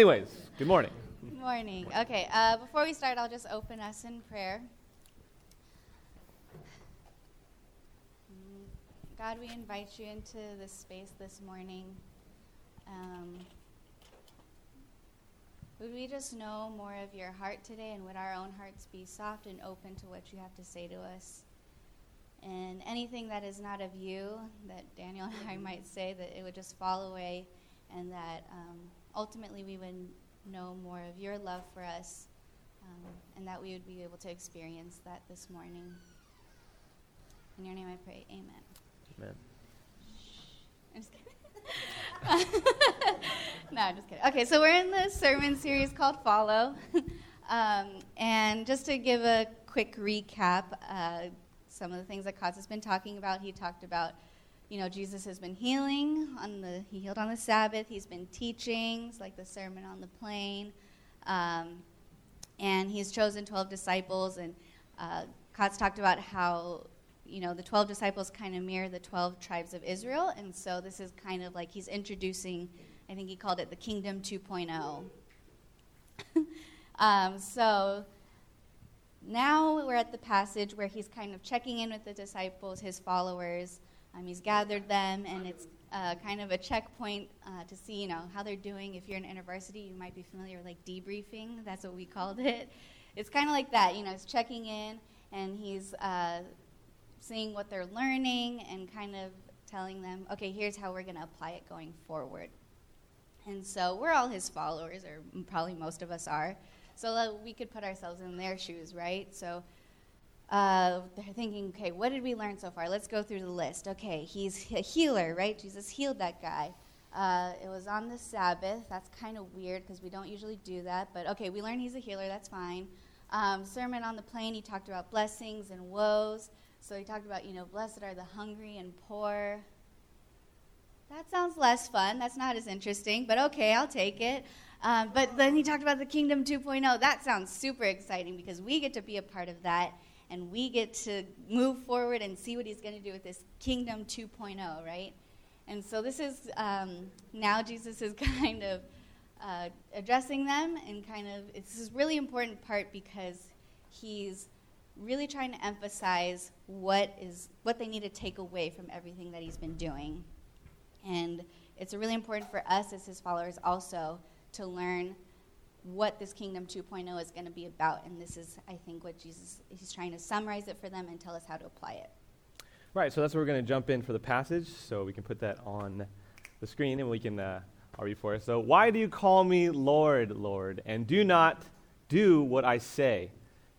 Anyways, good morning. Good morning. Okay, uh, before we start, I'll just open us in prayer. God, we invite you into this space this morning. Um, would we just know more of your heart today and would our own hearts be soft and open to what you have to say to us? And anything that is not of you, that Daniel and I might say, that it would just fall away and that um, ultimately we would know more of your love for us um, and that we would be able to experience that this morning. In your name I pray, amen. Amen. I'm just kidding. no, I'm just kidding. Okay, so we're in this sermon series called Follow. um, and just to give a quick recap, uh, some of the things that Kaz has been talking about, he talked about you know, Jesus has been healing on the he healed on the Sabbath. He's been teaching, like the Sermon on the Plain, um, and he's chosen twelve disciples. And uh, Kotz talked about how you know the twelve disciples kind of mirror the twelve tribes of Israel, and so this is kind of like he's introducing. I think he called it the Kingdom 2.0. um, so now we're at the passage where he's kind of checking in with the disciples, his followers. Um, he's gathered them, and it's uh, kind of a checkpoint uh, to see, you know, how they're doing. If you're in university, you might be familiar with like debriefing. That's what we called it. It's kind of like that. You know, he's checking in, and he's uh, seeing what they're learning, and kind of telling them, okay, here's how we're going to apply it going forward. And so we're all his followers, or probably most of us are. So uh, we could put ourselves in their shoes, right? So uh, they're thinking, okay, what did we learn so far? Let's go through the list. Okay, he's a healer, right? Jesus healed that guy. Uh, it was on the Sabbath. That's kind of weird because we don't usually do that. But okay, we learned he's a healer. That's fine. Um, sermon on the plain, he talked about blessings and woes. So he talked about, you know, blessed are the hungry and poor. That sounds less fun. That's not as interesting, but okay, I'll take it. Um, but then he talked about the Kingdom 2.0. That sounds super exciting because we get to be a part of that and we get to move forward and see what he's going to do with this kingdom 2.0, right? And so this is um, now Jesus is kind of uh, addressing them, and kind of this is really important part because he's really trying to emphasize what is what they need to take away from everything that he's been doing, and it's really important for us as his followers also to learn what this kingdom 2.0 is going to be about and this is i think what jesus he's trying to summarize it for them and tell us how to apply it. Right so that's where we're going to jump in for the passage so we can put that on the screen and we can uh, i'll for us so why do you call me lord lord and do not do what i say?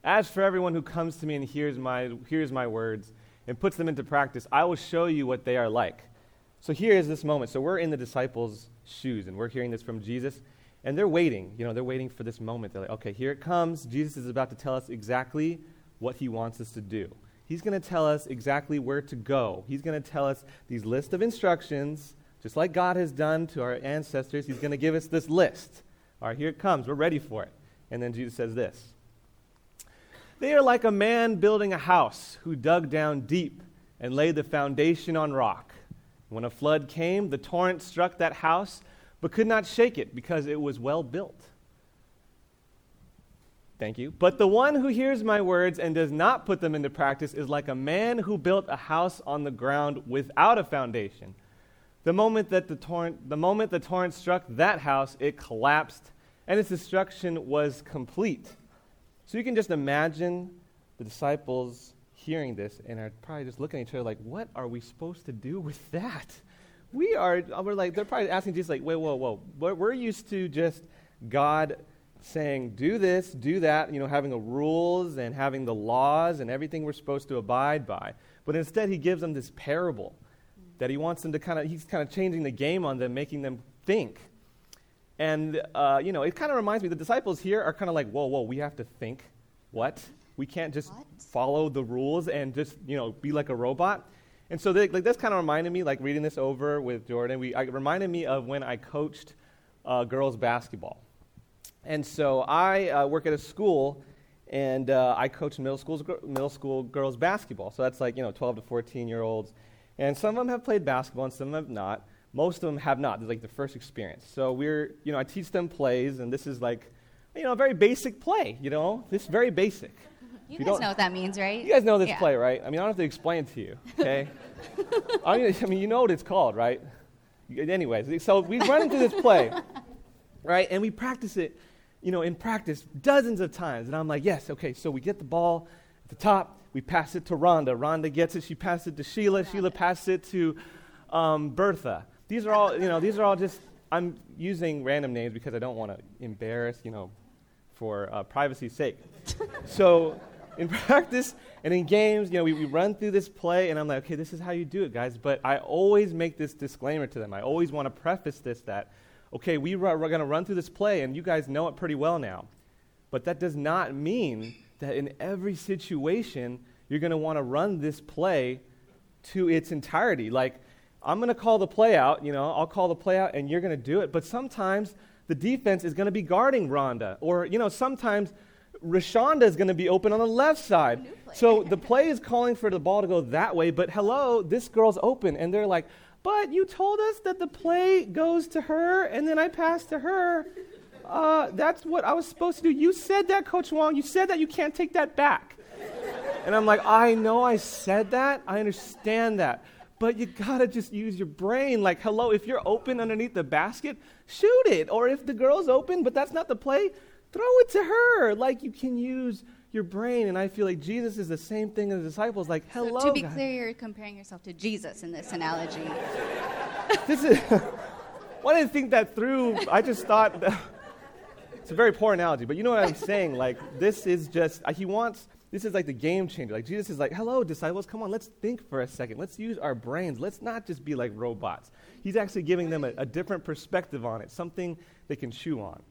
As for everyone who comes to me and hears my hears my words and puts them into practice i will show you what they are like. So here is this moment. So we're in the disciples shoes and we're hearing this from jesus and they're waiting. You know, they're waiting for this moment. They're like, okay, here it comes. Jesus is about to tell us exactly what he wants us to do. He's going to tell us exactly where to go. He's going to tell us these list of instructions, just like God has done to our ancestors. He's going to give us this list. All right, here it comes. We're ready for it. And then Jesus says this They are like a man building a house who dug down deep and laid the foundation on rock. When a flood came, the torrent struck that house but could not shake it because it was well built. Thank you. But the one who hears my words and does not put them into practice is like a man who built a house on the ground without a foundation. The moment that the torrent, the moment the torrent struck that house, it collapsed, and its destruction was complete. So you can just imagine the disciples hearing this and are probably just looking at each other like, what are we supposed to do with that? We are, we're like, they're probably asking Jesus, like, wait, whoa, whoa. We're used to just God saying, do this, do that, you know, having the rules and having the laws and everything we're supposed to abide by. But instead, he gives them this parable that he wants them to kind of, he's kind of changing the game on them, making them think. And, uh, you know, it kind of reminds me, the disciples here are kind of like, whoa, whoa, we have to think. What? We can't just what? follow the rules and just, you know, be like a robot. And so they, like this kind of reminded me, like reading this over with Jordan, we, reminded me of when I coached uh, girls basketball. And so I uh, work at a school, and uh, I coach middle, schools, middle school girls basketball. So that's like, you know, 12 to 14 year olds. And some of them have played basketball and some have not. Most of them have not. It's like the first experience. So we're, you know, I teach them plays, and this is like, you know, a very basic play, you know? This is very basic. You guys know what that means, right? You guys know this Yeah. play, right? I mean, I don't have to explain it to you, okay? I, mean, I mean, you know what it's called, right? Anyways, so we run into this play, right? And we practice it, you know, in practice dozens of times. And I'm like, yes, okay, so we get the ball at the top, we pass it to Rhonda. Rhonda gets it, she passes it to Sheila. Sheila passes it to um, Bertha. These are all, you know, these are all just, I'm using random names because I don't want to embarrass, you know, for uh, privacy's sake. so in practice and in games, you know, we, we run through this play, and I'm like, okay, this is how you do it, guys. But I always make this disclaimer to them. I always want to preface this that, okay, we we're going to run through this play, and you guys know it pretty well now. But that does not mean that in every situation you're going to want to run this play to its entirety. Like, I'm going to call the play out, you know, I'll call the play out, and you're going to do it. But sometimes the defense is going to be guarding Rhonda. Or, you know, sometimes Rashonda is going to be open on the left side. So the play is calling for the ball to go that way, but hello, this girl's open. And they're like, but you told us that the play goes to her, and then I pass to her. Uh, that's what I was supposed to do. You said that, Coach Wong. You said that you can't take that back. And I'm like, I know I said that. I understand that. But you gotta just use your brain. Like, hello, if you're open underneath the basket, shoot it. Or if the girl's open, but that's not the play, throw it to her. Like, you can use your brain. And I feel like Jesus is the same thing as the disciples. Like, hello. so to be guys. clear, you're comparing yourself to Jesus in this analogy. this is. When I didn't think that through. I just thought. that- it's a very poor analogy, but you know what I'm saying? Like, this is just. He wants. This is like the game changer. Like, Jesus is like, hello, disciples, come on, let's think for a second. Let's use our brains. Let's not just be like robots. He's actually giving them a, a different perspective on it, something they can chew on.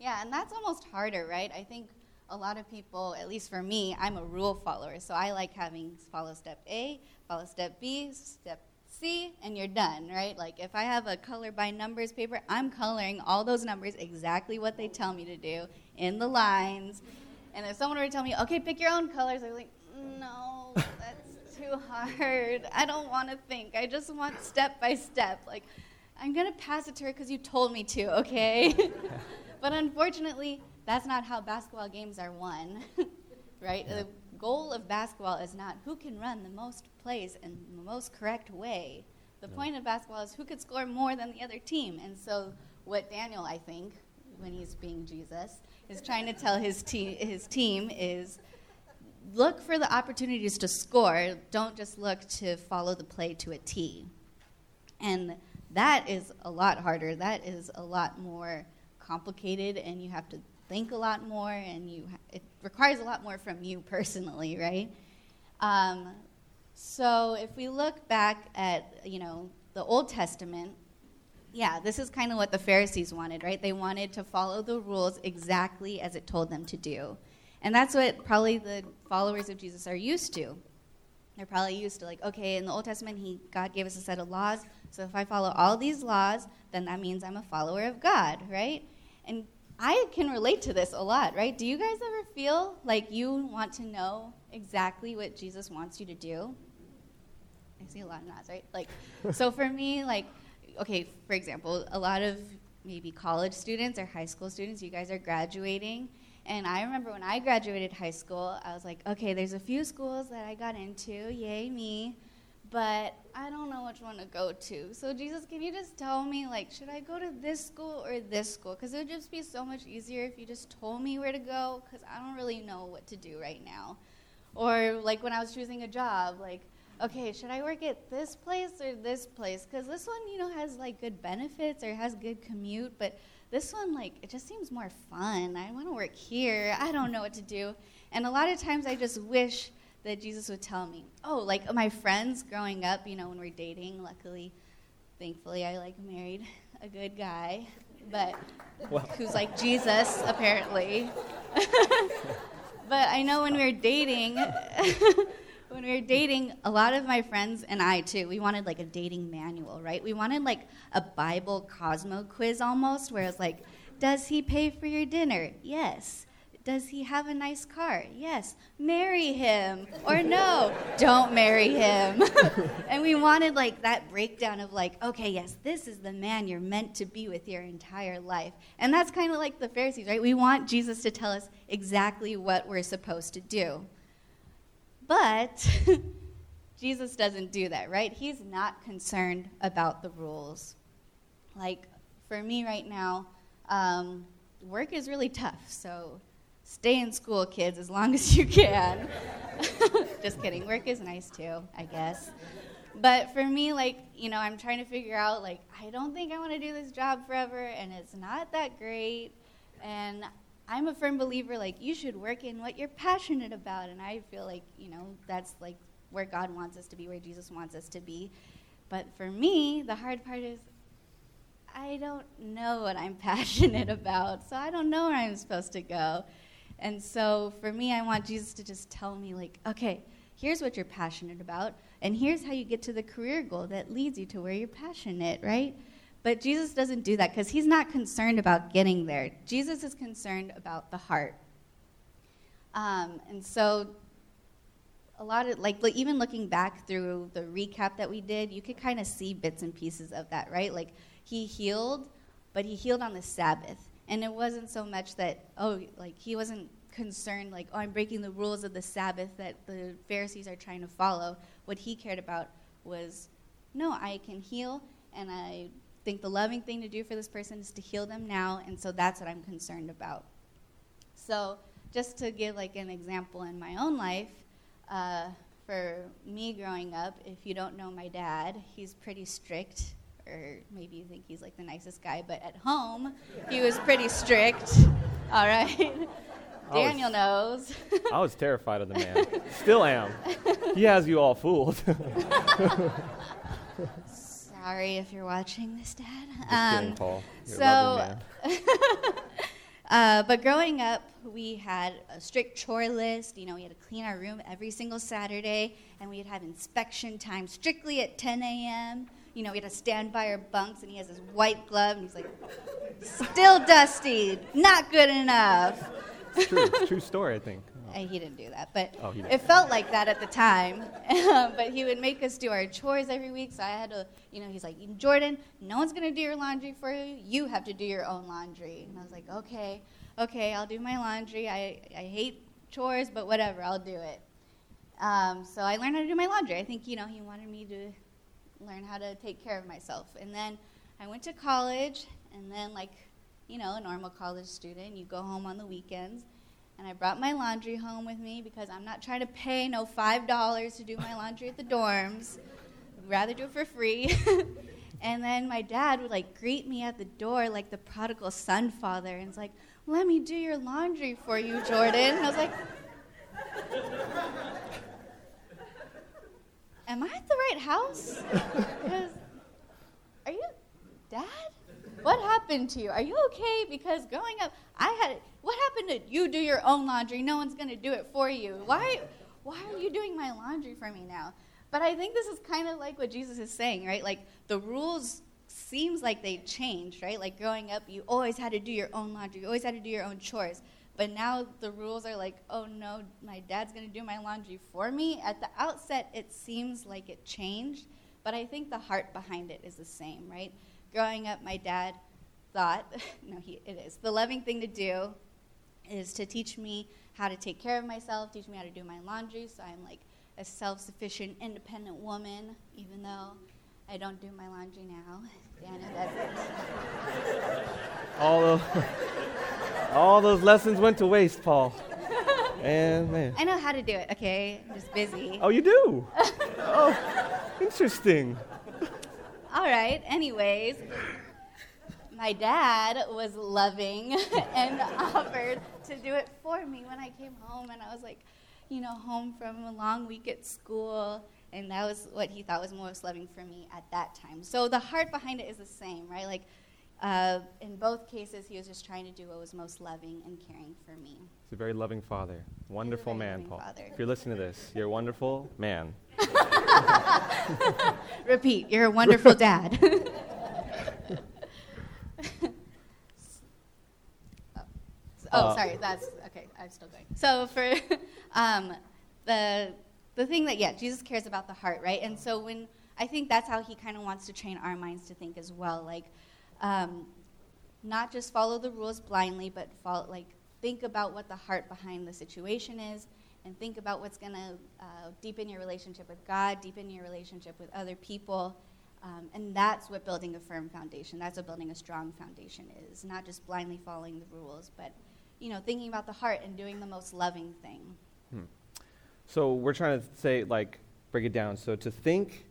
Yeah, and that's almost harder, right? I think a lot of people, at least for me, I'm a rule follower, so I like having follow step A, follow step B, step C, and you're done, right? Like if I have a color by numbers paper, I'm coloring all those numbers exactly what they tell me to do in the lines. And if someone were to tell me, okay, pick your own colors, be like, no, that's too hard. I don't want to think. I just want step by step. Like, I'm going to pass it to her because you told me to, okay? but unfortunately, that's not how basketball games are won, right? The goal of basketball is not who can run the most plays in the most correct way. The point of basketball is who could score more than the other team. And so, what Daniel, I think, when he's being Jesus, is trying to tell his, te- his team is look for the opportunities to score. Don't just look to follow the play to a T. And that is a lot harder. That is a lot more complicated, and you have to think a lot more, and you it requires a lot more from you personally, right? Um, so if we look back at you know the Old Testament, yeah, this is kind of what the Pharisees wanted, right? They wanted to follow the rules exactly as it told them to do. And that's what probably the followers of Jesus are used to. They're probably used to like, okay, in the Old Testament, he God gave us a set of laws. So if I follow all these laws, then that means I'm a follower of God, right? And I can relate to this a lot, right? Do you guys ever feel like you want to know exactly what Jesus wants you to do? I see a lot of nods, right? Like, so for me, like, okay, for example, a lot of maybe college students or high school students, you guys are graduating. And I remember when I graduated high school, I was like, okay, there's a few schools that I got into, yay me, but I don't know which one to go to. So, Jesus, can you just tell me, like, should I go to this school or this school? Because it would just be so much easier if you just told me where to go, because I don't really know what to do right now. Or, like, when I was choosing a job, like, okay, should I work at this place or this place? Because this one, you know, has like good benefits or has good commute, but this one, like, it just seems more fun. I want to work here. I don't know what to do. And a lot of times I just wish that Jesus would tell me, oh, like my friends growing up, you know, when we're dating, luckily, thankfully, I like married a good guy, but Well. who's like Jesus, apparently. but I know when we were dating, when we were dating, a lot of my friends and I too, we wanted like a dating manual, right? We wanted like a Bible Cosmo quiz almost, where it's like, does he pay for your dinner? Yes. Does he have a nice car? Yes. Marry him. Or no, don't marry him. and we wanted like that breakdown of like, okay, yes, this is the man you're meant to be with your entire life. And that's kind of like the Pharisees, right? We want Jesus to tell us exactly what we're supposed to do. But Jesus doesn't do that, right? He's not concerned about the rules. Like, for me right now, um, work is really tough. So stay in school, kids, as long as you can. Just kidding. Work is nice too, I guess. But for me, like, you know, I'm trying to figure out, like, I don't think I want to do this job forever, and it's not that great. And I'm a firm believer, like, you should work in what you're passionate about. And I feel like, you know, that's like where God wants us to be, where Jesus wants us to be. But for me, the hard part is I don't know what I'm passionate about, so I don't know where I'm supposed to go. And so for me, I want Jesus to just tell me, like, okay, here's what you're passionate about, and here's how you get to the career goal that leads you to where you're passionate, right? But Jesus doesn't do that because he's not concerned about getting there. Jesus is concerned about the heart. Um, and so, a lot of, like, even looking back through the recap that we did, you could kind of see bits and pieces of that, right? Like, he healed, but he healed on the Sabbath. And it wasn't so much that, oh, like he wasn't concerned, like, oh, I'm breaking the rules of the Sabbath that the Pharisees are trying to follow. What he cared about was, no, I can heal, and I think the loving thing to do for this person is to heal them now, and so that's what I'm concerned about. So, just to give like an example in my own life, uh, for me growing up, if you don't know my dad, he's pretty strict or maybe you think he's like the nicest guy, but at home, he was pretty strict. All right. Daniel knows. I was terrified of the man. Still am. He has you all fooled. Sorry if you're watching this, Dad. Um, kidding, Paul. You're so, uh, but growing up, we had a strict chore list. You know, we had to clean our room every single Saturday, and we'd have inspection time strictly at 10 a.m you know, we had to stand by our bunks, and he has his white glove, and he's like, still dusty, not good enough. It's true. It's true story, I think. Oh. he didn't do that, but oh, it felt like that at the time. but he would make us do our chores every week, so I had to, you know, he's like, Jordan, no one's gonna do your laundry for you. You have to do your own laundry. And I was like, okay, okay, I'll do my laundry. I, I hate chores, but whatever, I'll do it. Um, so I learned how to do my laundry. I think, you know, he wanted me to learn how to take care of myself. And then I went to college, and then, like, you know, a normal college student, you go home on the weekends. And I brought my laundry home with me because I'm not trying to pay no $5 to do my laundry at the dorms. I'd rather do it for free. and then my dad would like greet me at the door like the prodigal son father and it's like, let me do your laundry for you, Jordan. And I was like, am I at the right house? Are you, Dad? What happened to you? Are you okay? Because growing up, I had, what happened to you do your own laundry? No one's going to do it for you. Why, why are you doing my laundry for me now? But I think this is kind of like what Jesus is saying, right? Like the rules seems like they changed, right? Like growing up, you always had to do your own laundry, you always had to do your own chores. But now the rules are like, oh no, my dad's going to do my laundry for me. At the outset, it seems like it changed, but I think the heart behind it is the same, right? Growing up, my dad thought, no, he, it is, the loving thing to do is to teach me how to take care of myself, teach me how to do my laundry, so I'm like a self sufficient, independent woman, even though I don't do my laundry now. Dana does it. All of. All those lessons went to waste, Paul. And man. I know how to do it, okay? I'm just busy. Oh, you do? oh, interesting. All right, anyways. My dad was loving and offered to do it for me when I came home, and I was like, you know, home from a long week at school, and that was what he thought was most loving for me at that time. So the heart behind it is the same, right? Like, uh, in both cases, he was just trying to do what was most loving and caring for me. He's a very loving father. Wonderful man, Paul. Father. If you're listening to this, you're a wonderful man. Repeat, you're a wonderful dad. Oh, Uh, sorry. That's okay. I'm still going. So for um, the the thing that yeah, Jesus cares about the heart, right? And so when I think that's how he kind of wants to train our minds to think as well, like um, not just follow the rules blindly, but follow, like think about what the heart behind the situation is, and think about what's going to uh, deepen your relationship with God, deepen your relationship with other people. Um, and that's what building a firm foundation, that's what building a strong foundation is. Not just blindly following the rules, but you know, thinking about the heart and doing the most loving thing. So we're trying to say, like, break it down. So to think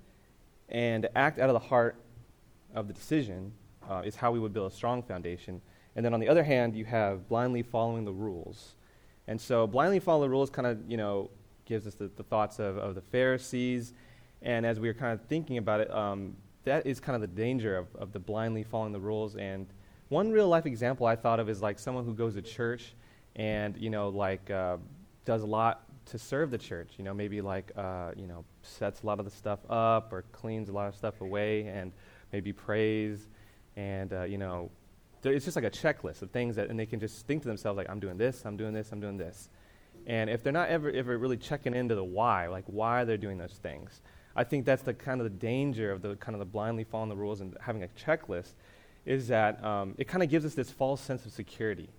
and act out of the heart of the decision uh, is how we would build a strong foundation. And then on the other hand, you have blindly following the rules. And so blindly following the rules kind of, you know, gives us the, the thoughts of, of the Pharisees. And as we were kind of thinking about it, um, that is kind of the danger of, of the blindly following the rules. And one real life example I thought of is like someone who goes to church and, you know, like uh, does a lot to serve the church. You know, maybe like, uh, you know, sets a lot of the stuff up or cleans a lot of stuff away and maybe prays. And, uh, you know, it's just like a checklist of things that, and they can just think to themselves, like, I'm doing this, I'm doing this, I'm doing this. And if they're not ever, ever really checking into the why, like why they're doing those things, I think that's the kind of the danger of the kind of the blindly following the rules and having a checklist is that um, it kind of gives us this false sense of security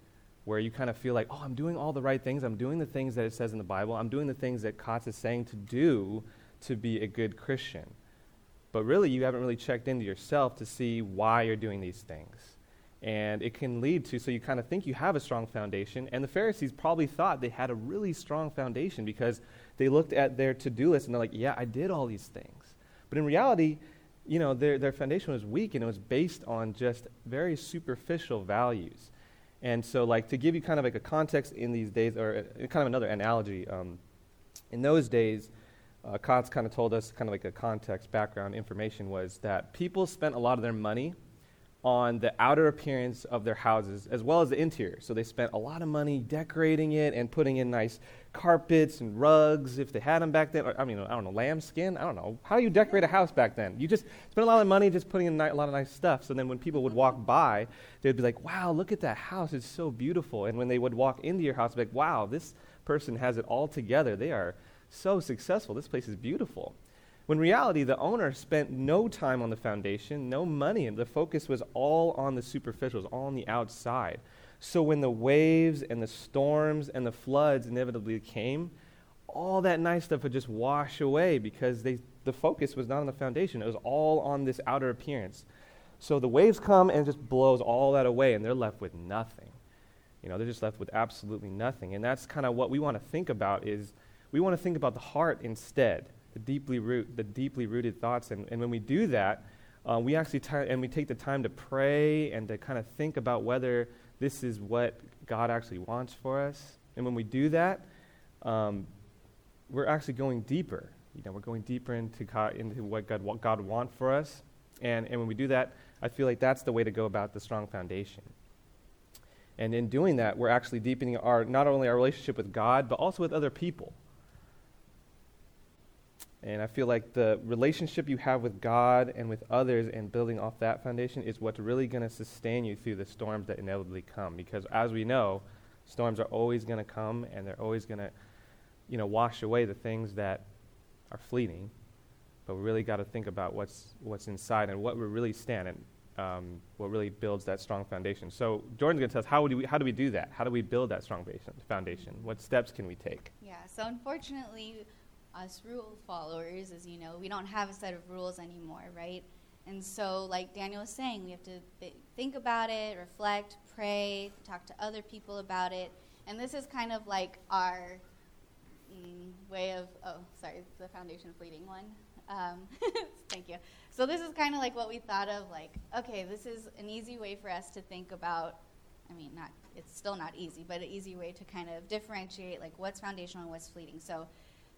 where you kind of feel like, oh, I'm doing all the right things. I'm doing the things that it says in the Bible. I'm doing the things that Kotz is saying to do to be a good Christian. But really, you haven't really checked into yourself to see why you're doing these things. And it can lead to, so you kind of think you have a strong foundation. And the Pharisees probably thought they had a really strong foundation because they looked at their to do list and they're like, yeah, I did all these things. But in reality, you know, their, their foundation was weak and it was based on just very superficial values. And so, like, to give you kind of like a context in these days, or uh, kind of another analogy, um, in those days, uh, Kotz kind of told us, kind of like a context, background information was that people spent a lot of their money on the outer appearance of their houses as well as the interior. So they spent a lot of money decorating it and putting in nice carpets and rugs if they had them back then. Or, I mean, I don't know, lambskin? I don't know. How do you decorate a house back then? You just spent a lot of money just putting in a lot of nice stuff. So then when people would walk by, they'd be like, wow, look at that house. It's so beautiful. And when they would walk into your house, they'd be like, wow, this person has it all together. They are so successful. This place is beautiful. When reality, the owner spent no time on the foundation, no money, and the focus was all on the superficials, all on the outside. So when the waves and the storms and the floods inevitably came, all that nice stuff would just wash away because they, the focus was not on the foundation. It was all on this outer appearance. So the waves come and just blows all that away, and they're left with nothing. You know, they're just left with absolutely nothing. And that's kind of what we want to think about is we want to think about the heart instead the deeply root, the deeply rooted thoughts. And, and when we do that, uh, we actually ti and we take the time to pray and to kind of think about whether this is what God actually wants for us. And when we do that, um, we're actually going deeper. You know, we're going deeper into God, into what God, what God wants for us. And, and when we do that, I feel like that's the way to go about the strong foundation. And in doing that, we're actually deepening our not only our relationship with God, but also with other people. And I feel like the relationship you have with God and with others and building off that foundation is what's really going to sustain you through the storms that inevitably come. Because as we know, storms are always going to come and they're always going to, you know, wash away the things that are fleeting. But we really got to think about what's, what's inside and what we really stand and um, what really builds that strong foundation. So Jordan's going to tell us how do, we, how do we do that? How do we build that strong foundation? What steps can we take? Yeah, so unfortunately, us rule followers, as you know, we don't have a set of rules anymore, right? And so, like Daniel was saying, we have to th- think about it, reflect, pray, talk to other people about it. And this is kind of like our mm, way of, oh, sorry, the foundation fleeting one. Um, thank you. So, this is kind of like what we thought of like, okay, this is an easy way for us to think about. I mean, not, it's still not easy, but an easy way to kind of differentiate like what's foundational and what's fleeting. So,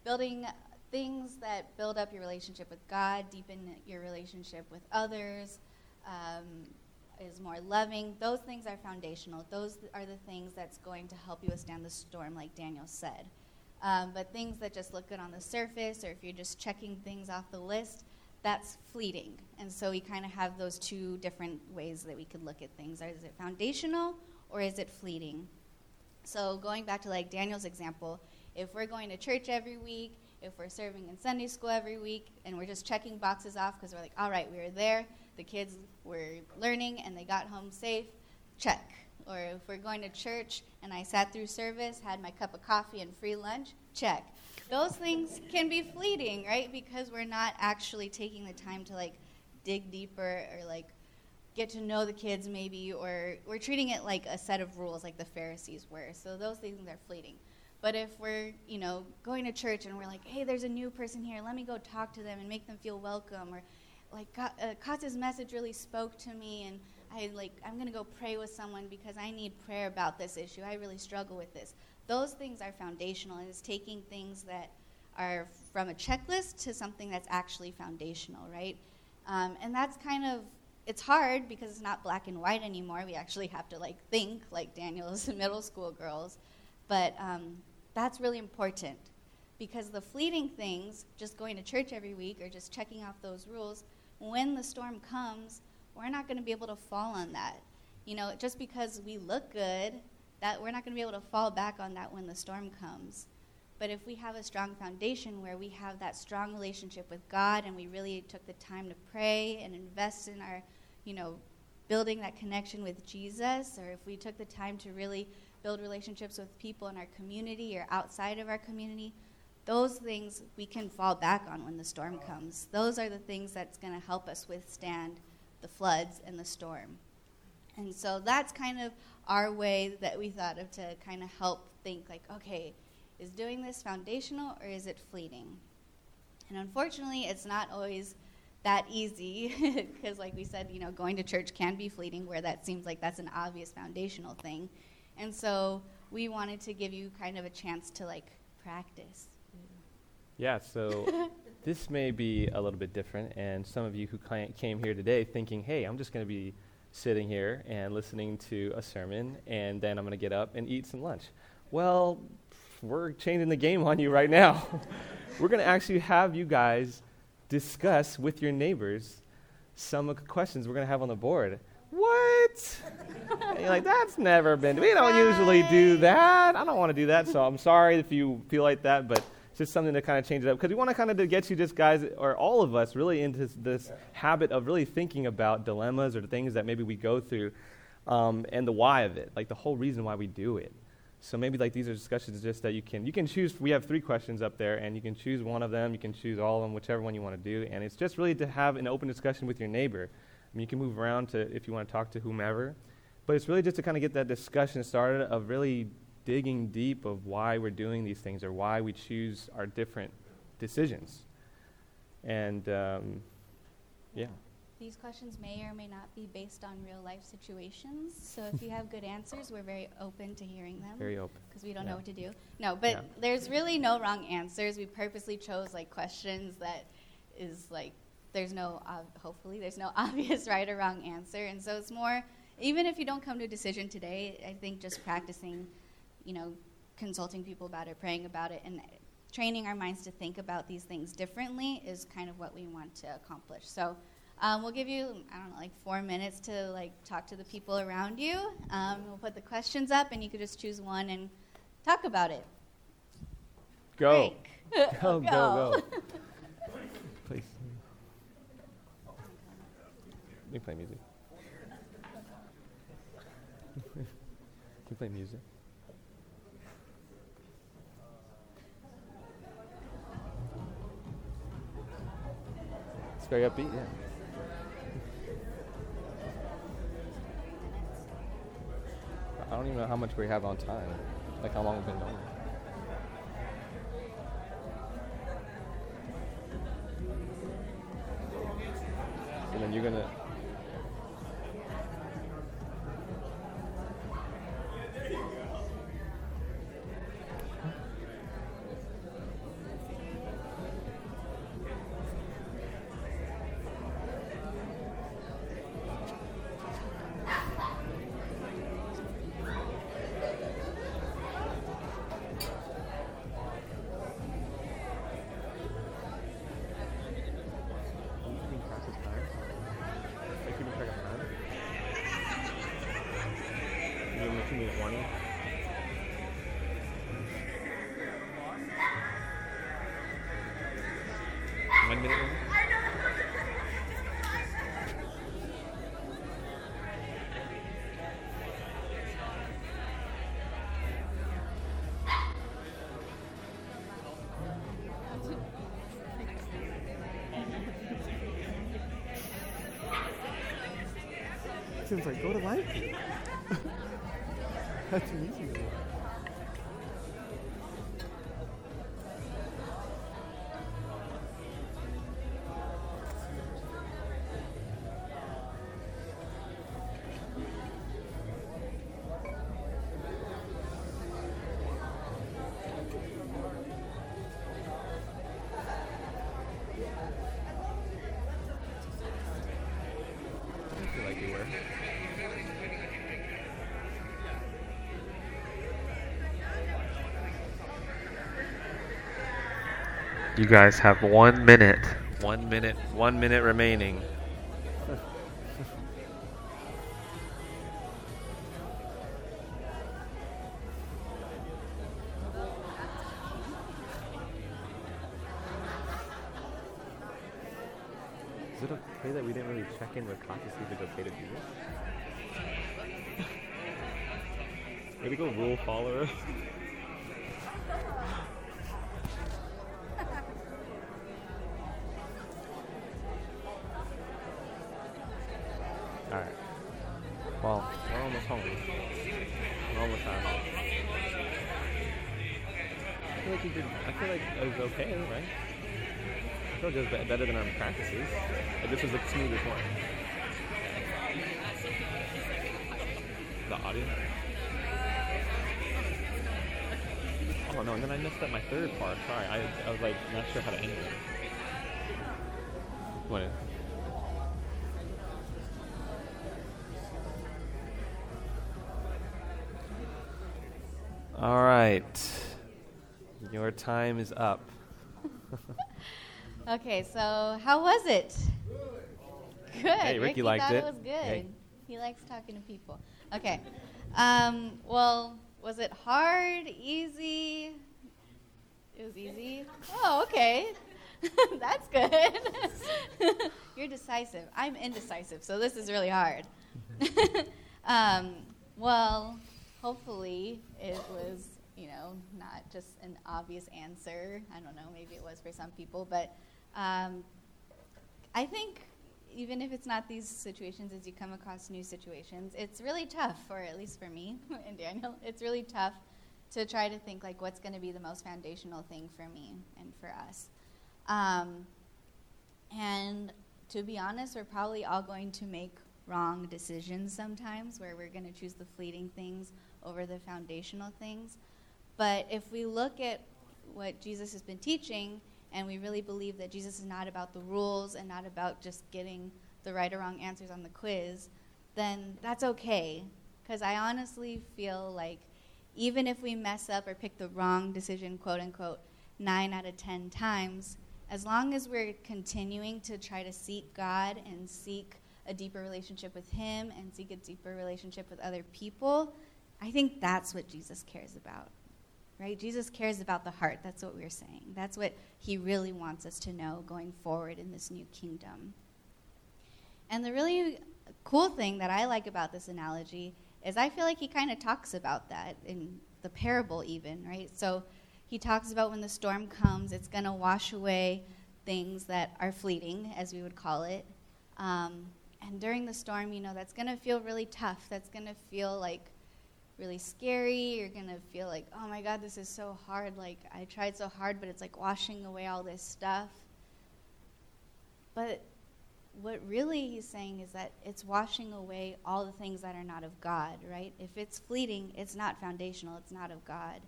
building things that build up your relationship with God, deepen your relationship with others, um, is more loving. Those things are foundational. Those are the things that's going to help you withstand the storm, like Daniel said. Um, but things that just look good on the surface, or if you're just checking things off the list, that's fleeting. And so we kind of have those two different ways that we could look at things. Is it foundational or is it fleeting? So, going back to like Daniel's example, if we're going to church every week, if we're serving in Sunday school every week, and we're just checking boxes off because we're like, all right, we were there, the kids were learning, and they got home safe, check. Or if we're going to church and I sat through service, had my cup of coffee and free lunch, check. Those things can be fleeting, right? Because we're not actually taking the time to like dig deeper or like get to know the kids maybe or we're treating it like a set of rules like the Pharisees were. So those things are fleeting. But if we're, you know, going to church and we're like, hey, there's a new person here, let me go talk to them and make them feel welcome, or like uh, message really spoke to me, and I like I'm gonna go pray with someone because I need prayer about this issue. I really struggle with this. Those things are foundational, and it's taking things that are from a checklist to something that's actually foundational, right? Um, and that's kind of it's hard because it's not black and white anymore. We actually have to like think like Daniel's middle school girls, but um, that's really important because the fleeting things, just going to church every week or just checking off those rules, when the storm comes, we're not going to be able to fall on that. You know, just because we look good, that we're not going to be able to fall back on that when the storm comes. But if we have a strong foundation where we have that strong relationship with God and we really took the time to pray and invest in our, you know, building that connection with Jesus, or if we took the time to really build relationships with people in our community or outside of our community, those things we can fall back on when the storm comes. Those are the things that's going to help us withstand the floods and the storm. And so that's kind of our way that we thought of to kind of help think like, okay, is doing this foundational or is it fleeting? And unfortunately, it's not always that easy because like we said, you know, going to church can be fleeting where that seems like that's an obvious foundational thing. And so we wanted to give you kind of a chance to like practice. Yeah, so this may be a little bit different, and some of you who came here today thinking, hey, I'm just going to be sitting here and listening to a sermon, and then I'm going to get up and eat some lunch. Well, we're changing the game on you right now. we're going to actually have you guys discuss with your neighbors some of the questions we're going to have on the board what? and you're like, that's never been, we don't usually do that. I don't want to do that, so I'm sorry if you feel like that, but it's just something to kind of change it up. Because we want to kind of get you just guys, or all of us, really into this, this habit of really thinking about dilemmas or the things that maybe we go through um, and the why of it, like the whole reason why we do it. So maybe like these are discussions just that you can you can choose. We have three questions up there, and you can choose one of them. You can choose all of them, whichever one you want to do. And it's just really to have an open discussion with your neighbor I mean, you can move around to if you want to talk to whomever, but it's really just to kind of get that discussion started of really digging deep of why we're doing these things or why we choose our different decisions. And um, yeah. These questions may or may not be based on real life situations. So if you have good answers, we're very open to hearing them. Very open. Because we don't yeah. know what to do. No, but yeah. there's really no wrong answers. We purposely chose like questions that is like there's no, uh, hopefully, there's no obvious right or wrong answer. And so it's more, even if you don't come to a decision today, I think just practicing, you know, consulting people about it, praying about it, and training our minds to think about these things differently is kind of what we want to accomplish. So um, we'll give you, I don't know, like four minutes to like talk to the people around you. Um, we'll put the questions up, and you could just choose one and talk about it. Go. go, go, go. You can play music. you play music. It's very upbeat, yeah. I don't even know how much we have on time. Like how long we've been going. Seems like go to life. That's easy. Guys have one minute. One minute. One minute remaining. Is it okay that we didn't really check in with Kat to see if it's okay to do this? Way to go, rule follower. Alright. Well, we're almost home. We're almost at home. I feel like you did. I feel like it was okay, right? I feel like it was better than our practices. Like, uh, this was the smoothest one. The audio. Oh no! And then I messed up my third part. Sorry, I, I was like not sure how to end it. What? All right. Your time is up. Okay, so how was it? Good. Hey, Ricky liked thought it. it was good. Hey. He likes talking to people. Okay. Um, well, was it hard? Easy? It was easy. Oh, okay. That's good. You're decisive. I'm indecisive, so this is really hard. um, well, hopefully it was, you know, not just an obvious answer. I don't know, maybe it was for some people, but um, I think even if it's not these situations, as you come across new situations, it's really tough, or at least for me and Daniel, it's really tough to try to think like what's going to be the most foundational thing for me and for us. Um, and to be honest, we're probably all going to make wrong decisions sometimes where we're going to choose the fleeting things over the foundational things. But if we look at what Jesus has been teaching and we really believe that Jesus is not about the rules and not about just getting the right or wrong answers on the quiz, then that's okay. Because I honestly feel like even if we mess up or pick the wrong decision, quote unquote, nine out of ten times, as long as we're continuing to try to seek God and seek a deeper relationship with Him and seek a deeper relationship with other people, I think that's what Jesus cares about. Right? Jesus cares about the heart. That's what we're saying. That's what he really wants us to know going forward in this new kingdom. And the really cool thing that I like about this analogy is I feel like he kind of talks about that in the parable, even, right? So he talks about when the storm comes, it's going to wash away things that are fleeting, as we would call it. Um, and during the storm, you know, that's going to feel really tough. That's going to feel like really scary. You're going to feel like, oh my God, this is so hard. Like, I tried so hard, but it's like washing away all this stuff. But what really he's saying is that it's washing away all the things that are not of God, right? If it's fleeting, it's not foundational, it's not of God.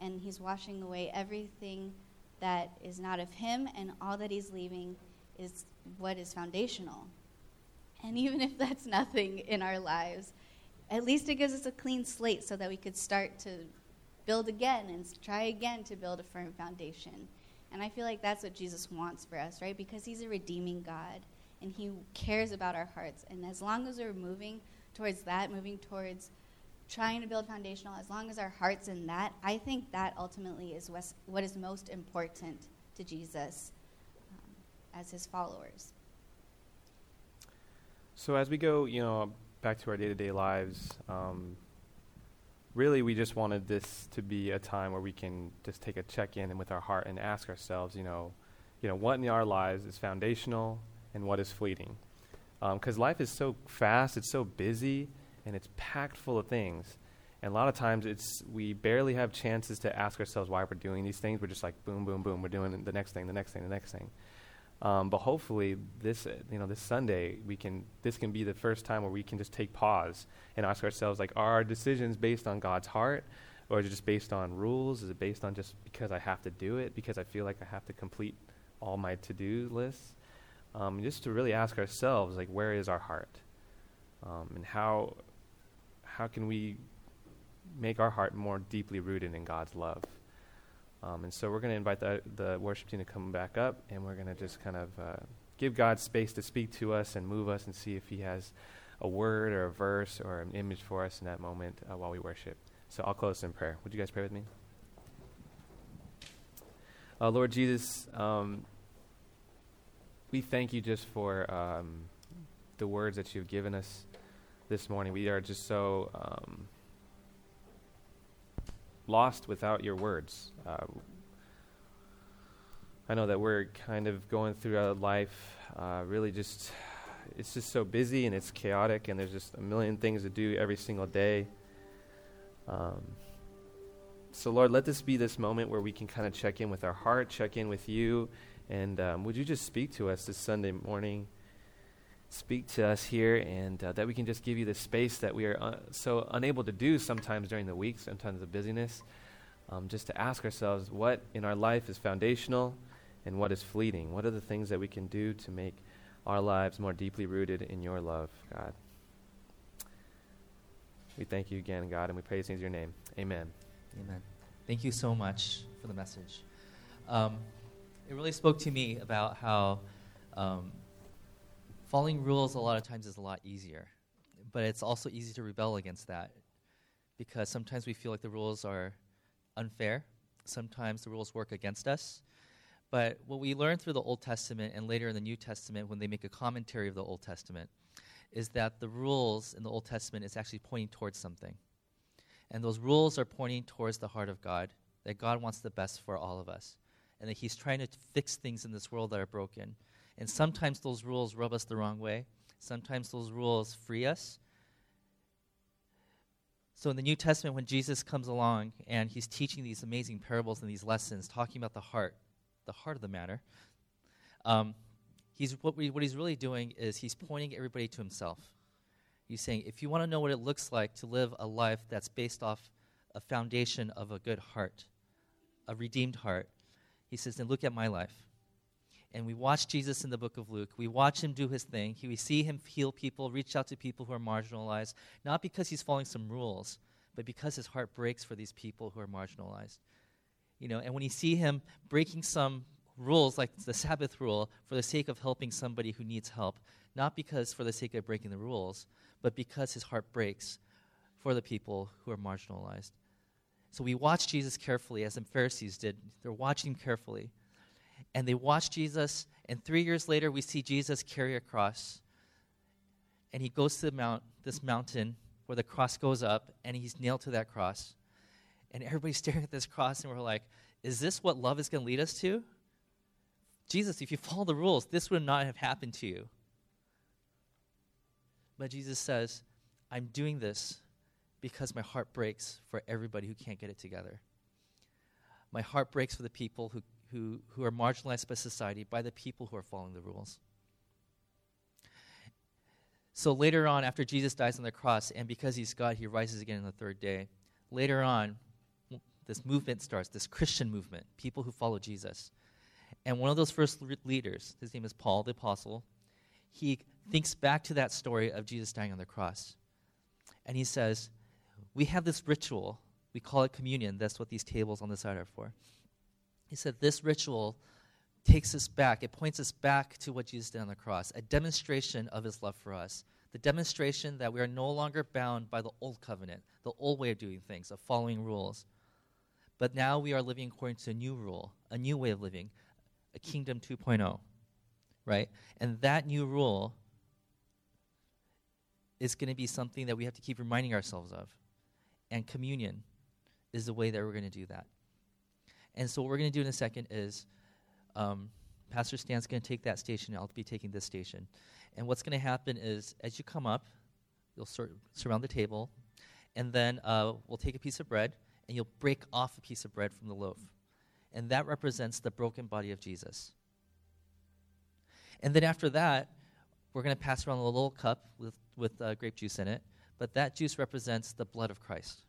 And he's washing away everything that is not of him, and all that he's leaving is what is foundational. And even if that's nothing in our lives, at least it gives us a clean slate so that we could start to build again and try again to build a firm foundation. And I feel like that's what Jesus wants for us, right? Because he's a redeeming God and he cares about our hearts. And as long as we're moving towards that, moving towards trying to build foundational, as long as our heart's in that, I think that ultimately is what is most important to Jesus. Um, as his followers. So as we go, you know, back to our day-to-day lives, um, really we just wanted this to be a time where we can just take a check-in and with our heart and ask ourselves, you know, you know, what in our lives is foundational and what is fleeting. Because um, life is so fast, it's so busy, and it's packed full of things. And a lot of times it's we barely have chances to ask ourselves why we're doing these things. We're just like boom, boom, boom. We're doing the next thing, the next thing, the next thing. Um, but hopefully this uh, you know this Sunday we can this can be the first time where we can just take pause and ask ourselves like are our decisions based on God's heart or is it just based on rules? Is it based on just because I have to do it because I feel like I have to complete all my to-do lists? Um, just to really ask ourselves like where is our heart um, and how how can we make our heart more deeply rooted in God's love. Um, and so we're going to invite the, the worship team to come back up, and we're going to just kind of uh, give God space to speak to us and move us and see if He has a word or a verse or an image for us in that moment uh, while we worship. So I'll close in prayer. Would you guys pray with me? Uh, Lord Jesus, um, we thank you just for um, the words that you've given us this morning. We are just so. Lost without your words. Uh, I know that we're kind of going through a life uh, really just, it's just so busy and it's chaotic and there's just a million things to do every single day. Um, so, Lord, let this be this moment where we can kind of check in with our heart, check in with you, and um, would you just speak to us this Sunday morning? Speak to us here and uh, that we can just give you the space that we are uh, so unable to do sometimes during the week, sometimes the busyness, um, just to ask ourselves what in our life is foundational and what is fleeting. What are the things that we can do to make our lives more deeply rooted in your love, God? We thank you again, God, and we praise in your name. Amen. Amen. Thank you so much for the message. Um, it really spoke to me about how. Um, Following rules a lot of times is a lot easier, but it's also easy to rebel against that because sometimes we feel like the rules are unfair. Sometimes the rules work against us. But what we learn through the Old Testament and later in the New Testament when they make a commentary of the Old Testament is that the rules in the Old Testament is actually pointing towards something. And those rules are pointing towards the heart of God, that God wants the best for all of us, and that He's trying to fix things in this world that are broken and sometimes those rules rub us the wrong way. Sometimes those rules free us. So in the New Testament, when Jesus comes along and he's teaching these amazing parables and these lessons, talking about the heart, the heart of the matter, um, he's, what, we, what he's really doing is he's pointing everybody to himself. He's saying, if you want to know what it looks like to live a life that's based off a foundation of a good heart, a redeemed heart, he says, then look at my life and we watch Jesus in the book of Luke. We watch him do his thing. We see him heal people, reach out to people who are marginalized, not because he's following some rules, but because his heart breaks for these people who are marginalized. You know, and when you see him breaking some rules like the Sabbath rule for the sake of helping somebody who needs help, not because for the sake of breaking the rules, but because his heart breaks for the people who are marginalized. So we watch Jesus carefully, as the Pharisees did. They're watching him carefully and they watch Jesus, and three years later, we see Jesus carry a cross. And he goes to the mount, this mountain where the cross goes up, and he's nailed to that cross. And everybody's staring at this cross, and we're like, is this what love is going to lead us to? Jesus, if you follow the rules, this would not have happened to you. But Jesus says, I'm doing this because my heart breaks for everybody who can't get it together. My heart breaks for the people who who, who are marginalized by society, by the people who are following the rules. So later on, after Jesus dies on the cross, and because he's God, he rises again on the third day. Later on, this movement starts, this Christian movement, people who follow Jesus. And one of those first leaders, his name is Paul the Apostle, he thinks back to that story of Jesus dying on the cross. And he says, We have this ritual. We call it communion. That's what these tables on the side are for. He said this ritual takes us back, it points us back to what Jesus did on the cross, a demonstration of his love for us. The demonstration that we are no longer bound by the old covenant, the old way of doing things, of following rules. But now we are living according to a new rule, a new way of living, a kingdom 2.0. right? And that new rule is going to be something that we have to keep reminding ourselves of. And communion is the way that we're going to do that. And so, what we're going to do in a second is um, Pastor Stan's going to take that station, I'll be taking this station. And what's going to happen is, as you come up, you'll sur- surround the table, and then uh, we'll take a piece of bread, and you'll break off a piece of bread from the loaf. And that represents the broken body of Jesus. And then after that, we're going to pass around a little cup with, with uh, grape juice in it, but that juice represents the blood of Christ.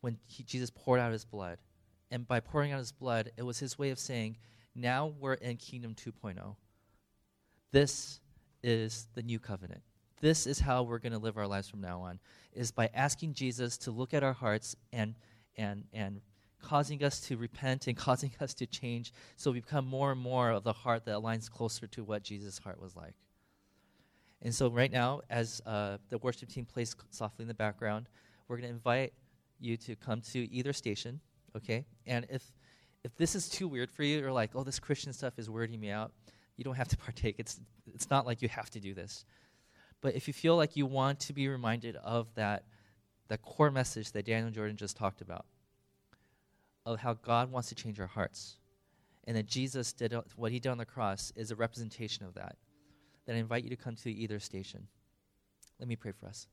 When he, Jesus poured out his blood. And by pouring out his blood, it was his way of saying, now we're in Kingdom 2.0. This is the new covenant. This is how we're going to live our lives from now on, is by asking Jesus to look at our hearts and, and, and causing us to repent and causing us to change so we become more and more of the heart that aligns closer to what Jesus' heart was like. And so, right now, as uh, the worship team plays softly in the background, we're going to invite you to come to either station, okay? And if if this is too weird for you, or like, oh, this Christian stuff is weirding me out, you don't have to partake. It's, it's not like you have to do this. But if you feel like you want to be reminded of that, that core message that Daniel Jordan just talked about, of how God wants to change our hearts, and that Jesus did what he did on the cross is a representation of that, then I invite you to come to either station. Let me pray for us.